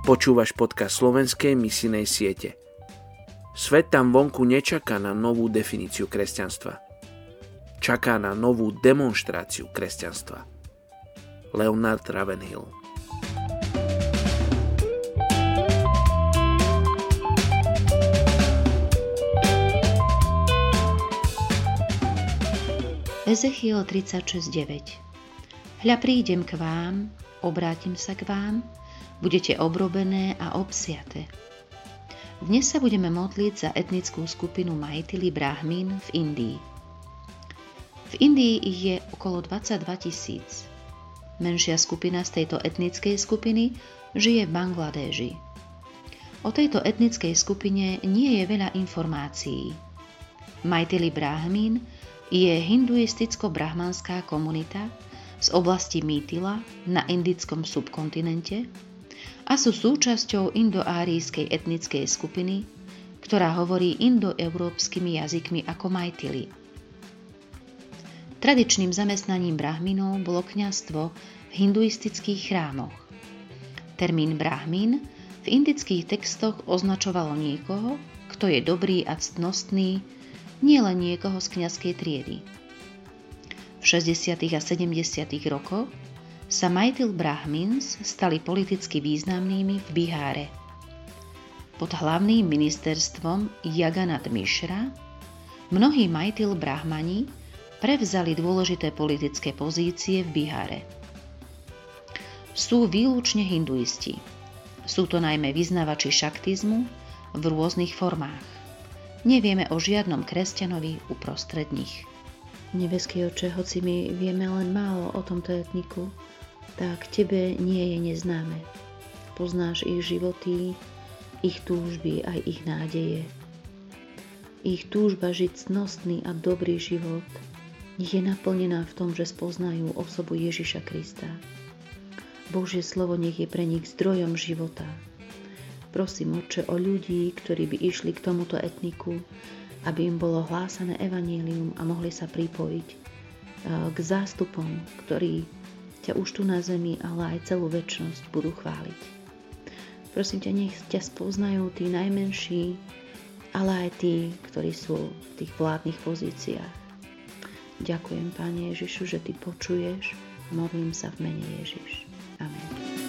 Počúvaš podcast slovenskej misinej siete. Svet tam vonku nečaká na novú definíciu kresťanstva. Čaká na novú demonstráciu kresťanstva. Leonard Ravenhill Ezechiel 36.9 Hľa prídem k vám, obrátim sa k vám, budete obrobené a obsiate. Dnes sa budeme modliť za etnickú skupinu Majtili Brahmin v Indii. V Indii ich je okolo 22 tisíc. Menšia skupina z tejto etnickej skupiny žije v Bangladeži. O tejto etnickej skupine nie je veľa informácií. Majtili Brahmin je hinduisticko-brahmanská komunita z oblasti Mýtila na indickom subkontinente, a sú súčasťou indoárijskej etnickej skupiny, ktorá hovorí indoeurópskymi jazykmi ako Majtili. Tradičným zamestnaním brahminov bolo kňastvo v hinduistických chrámoch. Termín brahmin v indických textoch označovalo niekoho, kto je dobrý a ctnostný, nielen niekoho z kňazskej triedy. V 60. a 70. rokoch sa Majtil Brahmins stali politicky významnými v Biháre. Pod hlavným ministerstvom Jaganat Mishra mnohí Majtil Brahmani prevzali dôležité politické pozície v Biháre. Sú výlučne hinduisti. Sú to najmä vyznavači šaktizmu v rôznych formách. Nevieme o žiadnom kresťanovi uprostred nich. Nebeský oče, hoci my vieme len málo o tomto etniku, tak tebe nie je neznáme. Poznáš ich životy, ich túžby aj ich nádeje. Ich túžba žiť cnostný a dobrý život nech je naplnená v tom, že spoznajú osobu Ježiša Krista. Božie slovo nech je pre nich zdrojom života. Prosím, Otče, o ľudí, ktorí by išli k tomuto etniku, aby im bolo hlásané evanílium a mohli sa pripojiť eh, k zástupom, ktorí ťa už tu na zemi, ale aj celú väčšnosť budú chváliť. Prosím ťa, nech ťa spoznajú tí najmenší, ale aj tí, ktorí sú v tých vládnych pozíciách. Ďakujem, Pane Ježišu, že Ty počuješ. Modlím sa v mene Ježiš. Amen.